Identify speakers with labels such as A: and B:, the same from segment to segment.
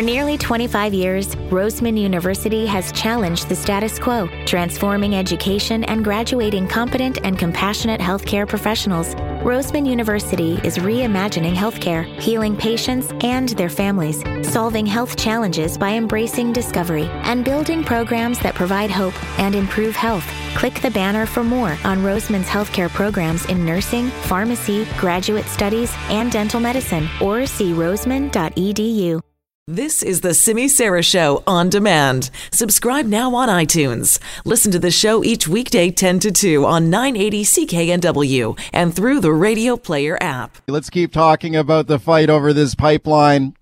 A: For nearly 25 years, Roseman University has challenged the status quo, transforming education and graduating competent and compassionate healthcare professionals. Roseman University is reimagining healthcare, healing patients and their families, solving health challenges by embracing discovery, and building programs that provide hope and improve health. Click the banner for more on Roseman's healthcare programs in nursing, pharmacy, graduate studies, and dental medicine, or see roseman.edu.
B: This is the Simi Sara Show on demand. Subscribe now on iTunes. Listen to the show each weekday 10 to 2 on 980 CKNW and through the Radio Player app.
C: Let's keep talking about the fight over this pipeline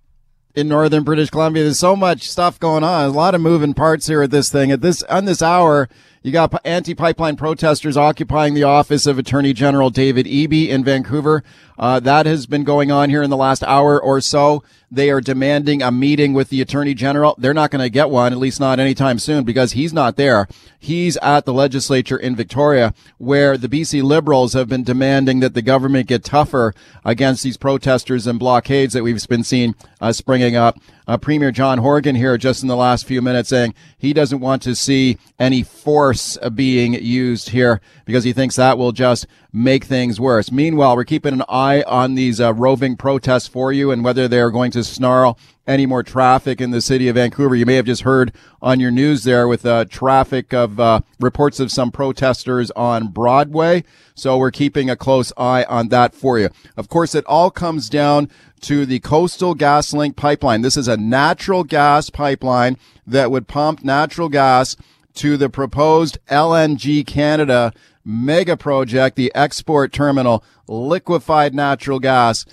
C: in northern British Columbia. There's so much stuff going on. A lot of moving parts here at this thing. At this on this hour, you got anti-pipeline protesters occupying the office of Attorney General David Eby in Vancouver. Uh, that has been going on here in the last hour or so. They are demanding a meeting with the attorney general. They're not going to get one, at least not anytime soon, because he's not there. He's at the legislature in Victoria, where the BC Liberals have been demanding that the government get tougher against these protesters and blockades that we've been seeing uh, springing up. Uh, Premier John Horgan here just in the last few minutes saying he doesn't want to see any force being used here because he thinks that will just make things worse. Meanwhile, we're keeping an eye on these uh, roving protests for you and whether they're going to snarl any more traffic in the city of Vancouver. You may have just heard on your news there with uh, traffic of uh, reports of some protesters on Broadway. So we're keeping a close eye on that for you. Of course, it all comes down to the Coastal GasLink pipeline. This is a natural gas pipeline that would pump natural gas to the proposed LNG Canada mega project, the export terminal, liquefied natural gas,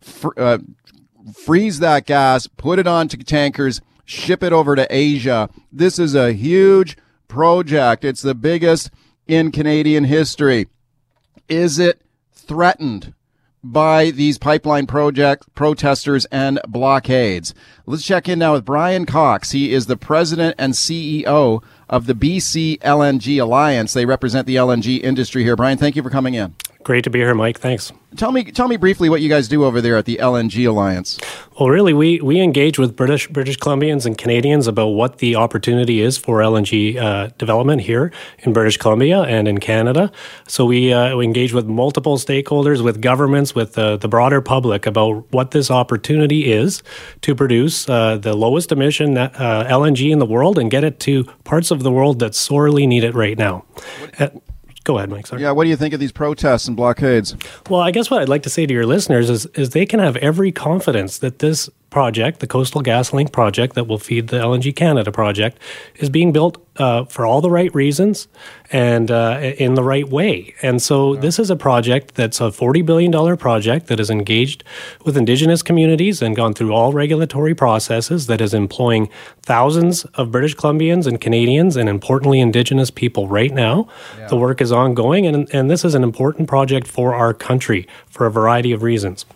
C: fr- uh, freeze that gas, put it onto tankers, ship it over to Asia. This is a huge project. It's the biggest in Canadian history. Is it threatened? By these pipeline project protesters and blockades. Let's check in now with Bryan Cox. He is the president and CEO of the BC LNG Alliance. They represent the LNG industry here. Bryan, thank you for coming in.
D: Great to be here, Mike. Thanks.
C: Tell me, tell me briefly what you guys do over there at the LNG Alliance.
D: Well, really, we, we engage with British British Columbians and Canadians about what the opportunity is for LNG uh, development here in British Columbia and in Canada. So we, uh, we engage with multiple stakeholders, with governments, with uh, the broader public about what this opportunity is to produce uh, the lowest emission uh, LNG in the world and get it to parts of the world that sorely need it right now. What, Go ahead, Mike. Sorry.
C: Yeah, what do you think of these protests and blockades?
D: Well, I guess what I'd like to say to your listeners is, is they can have every confidence that this project, the Coastal GasLink project that will feed the LNG Canada project, is being built uh, for all the right reasons and uh, in the right way. And so, yeah. this is a project that's a $40 billion project that is engaged with Indigenous communities and gone through all regulatory processes, that is employing thousands of British Columbians and Canadians and importantly, Indigenous people right now. Yeah. The work is ongoing, and, and this is an important project for our country for a variety of reasons.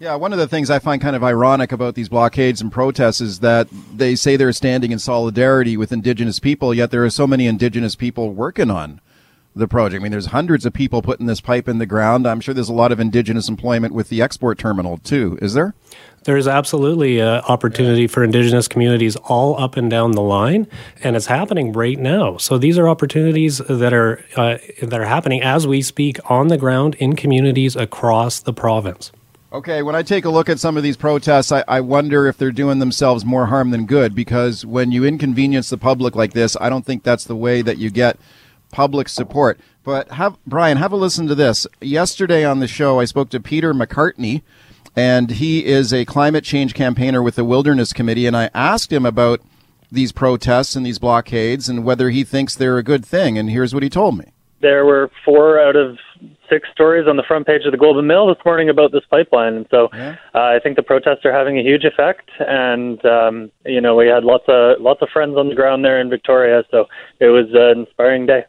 C: Yeah, one of the things I find kind of ironic about these blockades and protests is that they say they're standing in solidarity with Indigenous people, yet there are so many Indigenous people working on the project. I mean, there's hundreds of people putting this pipe in the ground. I'm sure there's a lot of Indigenous employment with the export terminal, too. Is there?
D: There's absolutely an opportunity for Indigenous communities all up and down the line, and it's happening right now. So these are opportunities that are uh, that are happening as we speak on the ground in communities across the province.
C: Okay, when I take a look at some of these protests, I, I, wonder if they're doing themselves more harm than good because when you inconvenience the public like this, I don't think that's the way that you get public support. But have Bryan, have a listen to this. Yesterday on the show, I spoke to Peter McCartney, and he is a climate change campaigner with the Wilderness Committee, and I asked him about these protests and these blockades and whether he thinks they're a good thing, and here's what he told me.
E: There were four out of six stories on the front page of the Globe and Mail this morning about this pipeline, and so yeah. uh, I think the protests are having a huge effect. And um, you know, we had lots of lots of friends on the ground there in Victoria, so it was an inspiring day.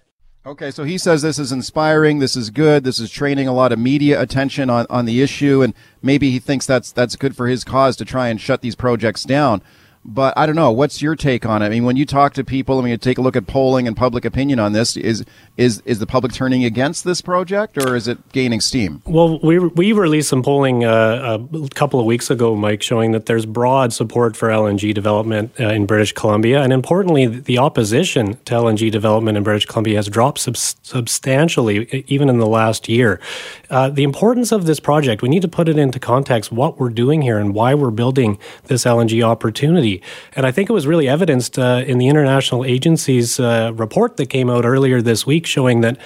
C: Okay, so he says this is inspiring, this is good, this is training a lot of media attention on, on the issue, and maybe he thinks that's that's good for his cause to try and shut these projects down. But I don't know. What's your take on it? I mean, when you talk to people, I mean, you take a look at polling and public opinion on this. Is is is the public turning against this project, or is it gaining steam?
D: Well, we we released some polling uh, a couple of weeks ago, Mike, showing that there's broad support for LNG development uh, in British Columbia, and importantly, the opposition to LNG development in British Columbia has dropped sub- substantially, even in the last year. Uh, the importance of this project, we need to put it into context. What we're doing here and why we're building this LNG opportunity, and I think it was really evidenced uh, in the international agency's uh, report that came out earlier this week showing that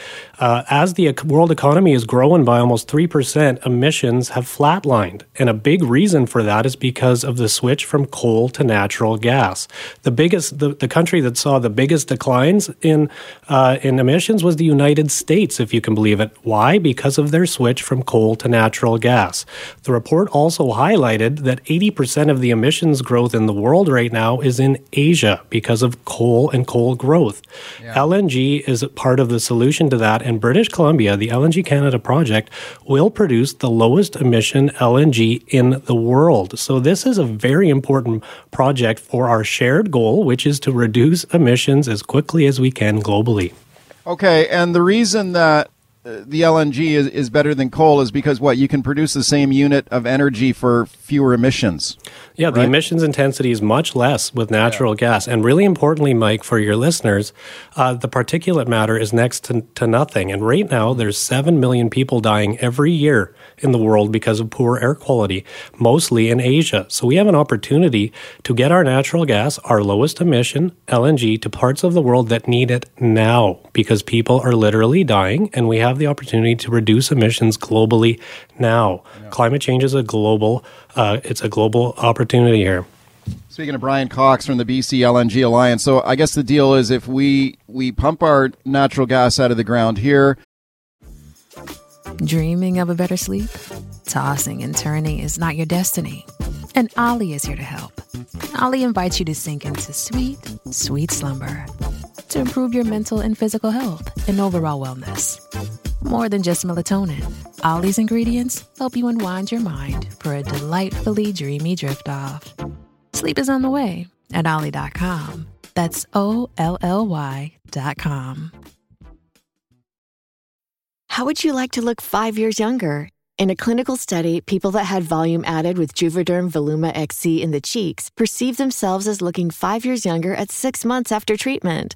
D: uh, as the world economy is growing by almost 3%, emissions have flatlined. And a big reason for that is because of the switch from coal to natural gas. The biggest, the, the country that saw the biggest declines in, uh, in emissions was the United States, if you can believe it. Why? Because of their switch from coal to natural gas. The report also highlighted that 80% of the emissions growth in the world right now is in Asia because of coal and coal growth. Yeah. LNG is part of the solution to that. And British Columbia, the LNG Canada project, will produce the lowest emission LNG in the world. So this is a very important project for our shared goal, which is to reduce emissions as quickly as we can globally.
C: Okay, and the reason that the LNG is, is better than coal is because what you can produce the same unit of energy for fewer emissions.
D: Yeah, the emissions intensity is much less with natural yeah. gas, and really importantly, Mike, for your listeners, uh, the particulate matter is next to, to nothing. And right now, there's seven million people dying every year in the world because of poor air quality, mostly in Asia. So we have an opportunity to get our natural gas, our lowest emission LNG, to parts of the world that need it now because people are literally dying, and we have the opportunity to reduce emissions globally now. Yeah. Climate change is a global, uh, it's a global opportunity here.
C: Speaking of Bryan Cox from the BC LNG Alliance, so I guess the deal is if we we pump our natural gas out of the ground here,
F: Dreaming of a better sleep? Tossing and turning is not your destiny. And Olly is here to help. Olly invites you to sink into sweet, sweet slumber to improve your mental and physical health and overall wellness. More than just melatonin, Olly's ingredients help you unwind your mind for a delightfully dreamy drift off. Sleep is on the way at Olly.com. That's O L L Y.com.
G: How would you like to look five years younger? In a clinical study, people that had volume added with Juvederm Voluma XC in the cheeks perceived themselves as looking five years younger at six months after treatment.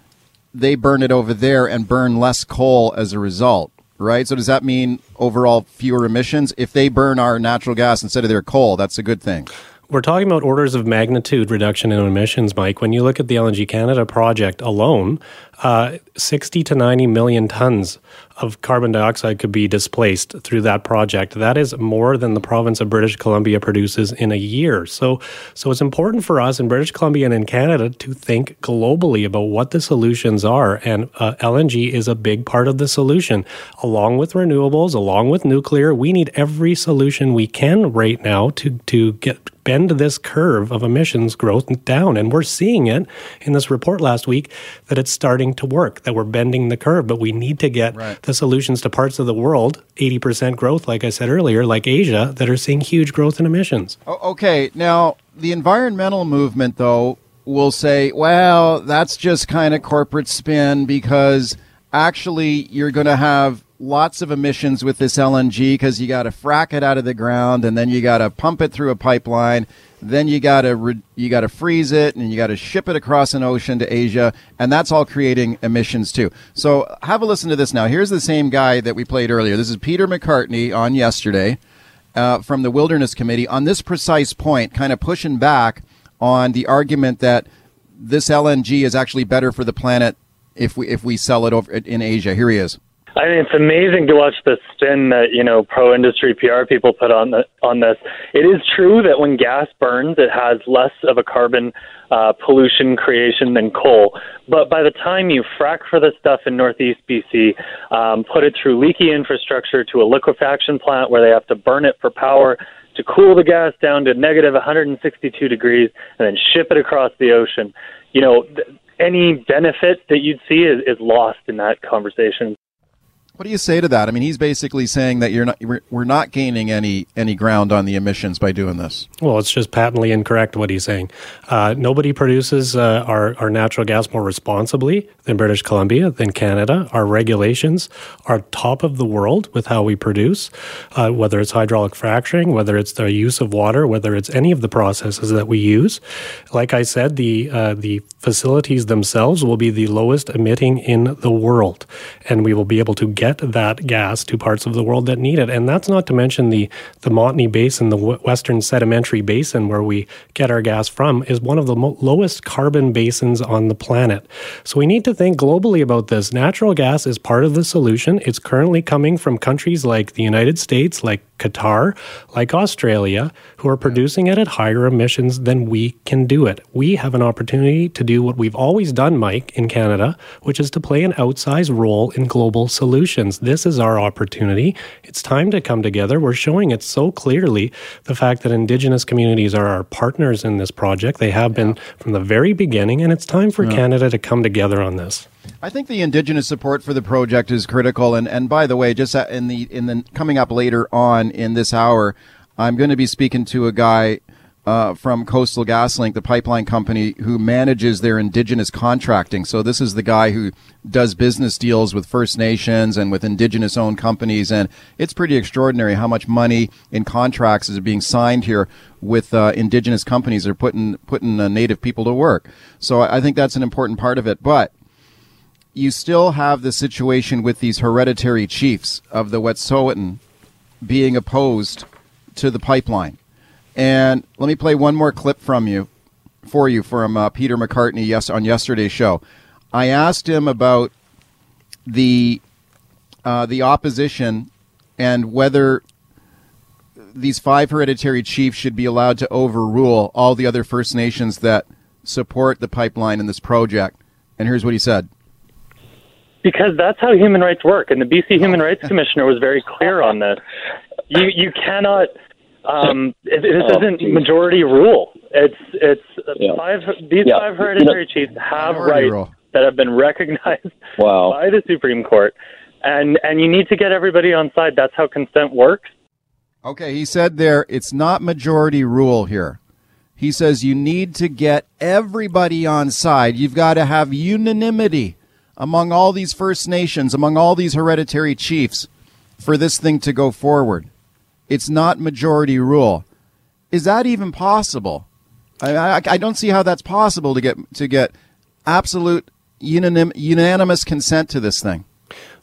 C: they burn it over there and burn less coal as a result, right? So does that mean overall fewer emissions? If they burn our natural gas instead of their coal, that's a good thing.
D: We're talking about orders of magnitude reduction in emissions, Mike. When you look at the LNG Canada project alone, uh, 60 to 90 million tons of carbon dioxide could be displaced through that project. That is more than the province of British Columbia produces in a year. So, so it's important for us in British Columbia and in Canada to think globally about what the solutions are. And uh, LNG is a big part of the solution, along with renewables, along with nuclear. We need every solution we can right now to to get bend this curve of emissions growth down. And we're seeing it in this report last week that it's starting to work, that we're bending the curve, but we need to get right. the solutions to parts of the world, 80% growth, like I said earlier, like Asia, that are seeing huge growth in emissions.
C: Okay. Now, the environmental movement, though, will say, well, that's just kind of corporate spin because actually you're going to have lots of emissions with this LNG because you got to frack it out of the ground and then you got to pump it through a pipeline. Then you got to re- you got to freeze it and you got to ship it across an ocean to Asia, and that's all creating emissions too. So have a listen to this now. Here's the same guy that we played earlier. This is Peter McCartney on yesterday, uh, from the Wilderness Committee on this precise point, kind of pushing back on the argument that this LNG is actually better for the planet if we if we sell it over in Asia. Here he is.
E: I mean, it's amazing to watch the spin that you know pro-industry PR people put on the, on this. It is true that when gas burns, it has less of a carbon uh, pollution creation than coal. But by the time you frack for this stuff in Northeast BC, um, put it through leaky infrastructure to a liquefaction plant where they have to burn it for power to cool the gas down to negative 162 degrees and then ship it across the ocean. You know, th- any benefit that you'd see is, is lost in that conversation.
C: What do you say to that? I mean, he's basically saying that you're not we're not gaining any any ground on the emissions by doing this.
D: Well, it's just patently incorrect what he's saying. Uh, nobody produces uh, our our natural gas more responsibly than British Columbia, than Canada. Our regulations are top of the world with how we produce, uh, whether it's hydraulic fracturing, whether it's the use of water, whether it's any of the processes that we use. Like I said, the uh, the facilities themselves will be the lowest emitting in the world, and we will be able to get get that gas to parts of the world that need it. And that's not to mention the, the Montney Basin, the Western Sedimentary Basin, where we get our gas from, is one of the mo- lowest carbon basins on the planet. So we need to think globally about this. Natural gas is part of the solution. It's currently coming from countries like the United States, like Qatar, like Australia, who are producing it at higher emissions than we can do it. We have an opportunity to do what we've always done, Mike, in Canada, which is to play an outsized role in global solutions. This is our opportunity. It's time to come together. We're showing it so clearly the fact that Indigenous communities are our partners in this project. They have been from the very beginning, and it's time for yeah. Canada to come together on this.
C: I think the indigenous support for the project is critical. And, and by the way, just uh, in the in the coming up later on in this hour, I'm going to be speaking to a guy uh, from Coastal GasLink, the pipeline company, who manages their indigenous contracting. So this is the guy who does business deals with First Nations and with indigenous owned companies. And it's pretty extraordinary how much money in contracts is being signed here with uh, indigenous companies that are putting, putting uh, native people to work. So I think that's an important part of it. But you still have the situation with these hereditary chiefs of the Wet'suwet'en being opposed to the pipeline. And let me play one more clip from you, for you, from uh, Peter McCartney yes, on yesterday's show. I asked him about the uh, the opposition and whether these five hereditary chiefs should be allowed to overrule all the other First Nations that support the pipeline in this project. And here's what he said.
E: Because that's how human rights work, and the BC Human Rights Commissioner was very clear on this. You you cannot. Um, it, this oh, isn't geez. majority rule. It's it's yeah. five. These yeah. five hereditary you know, chiefs have rights rule. that have been recognized wow. by the Supreme Court, and and you need to get everybody on side. That's how consent works.
C: Okay, he said there it's not majority rule here. He says you need to get everybody on side. You've got to have unanimity among all these First Nations, among all these hereditary chiefs for this thing to go forward. It's not majority rule. Is that even possible? I, I, I don't see how that's possible to get to get absolute unanim, unanimous consent to this thing.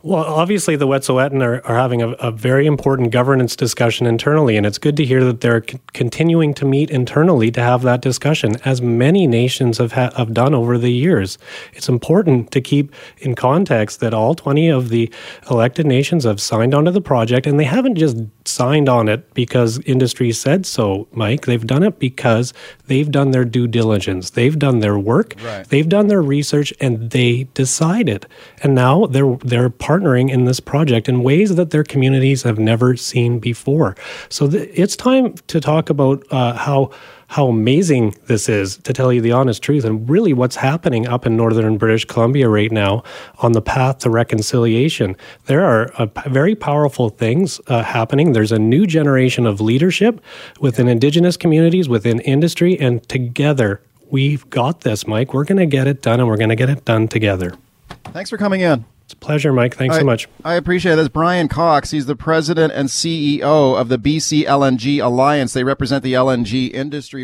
D: Well, obviously, the Wet'suwet'en are, are having a, a, very important governance discussion internally, and it's good to hear that they're c- continuing to meet internally to have that discussion, as many nations have, ha- have done over the years. It's important to keep in context that all 20 of the elected nations have signed onto the project, and they haven't just signed on it because industry said so, Mike. They've done it because they've done their due diligence, they've done their work, right. they've done their research, and they decided. And now they're they're partnering in this project in ways that their communities have never seen before. So th- it's time to talk about uh, how how amazing this is, to tell you the honest truth, and really what's happening up in northern British Columbia right now on the path to reconciliation. There are uh, very powerful things uh, happening. There's a new generation of leadership within Indigenous communities, within industry, and together we've got this, Mike. We're going to get it done, and we're going to get it done together.
C: Thanks for coming in.
D: It's a pleasure, Mike. Thanks
C: I,
D: so much.
C: I appreciate it. That's Bryan Cox. He's the president and CEO of the BC LNG Alliance. They represent the LNG industry.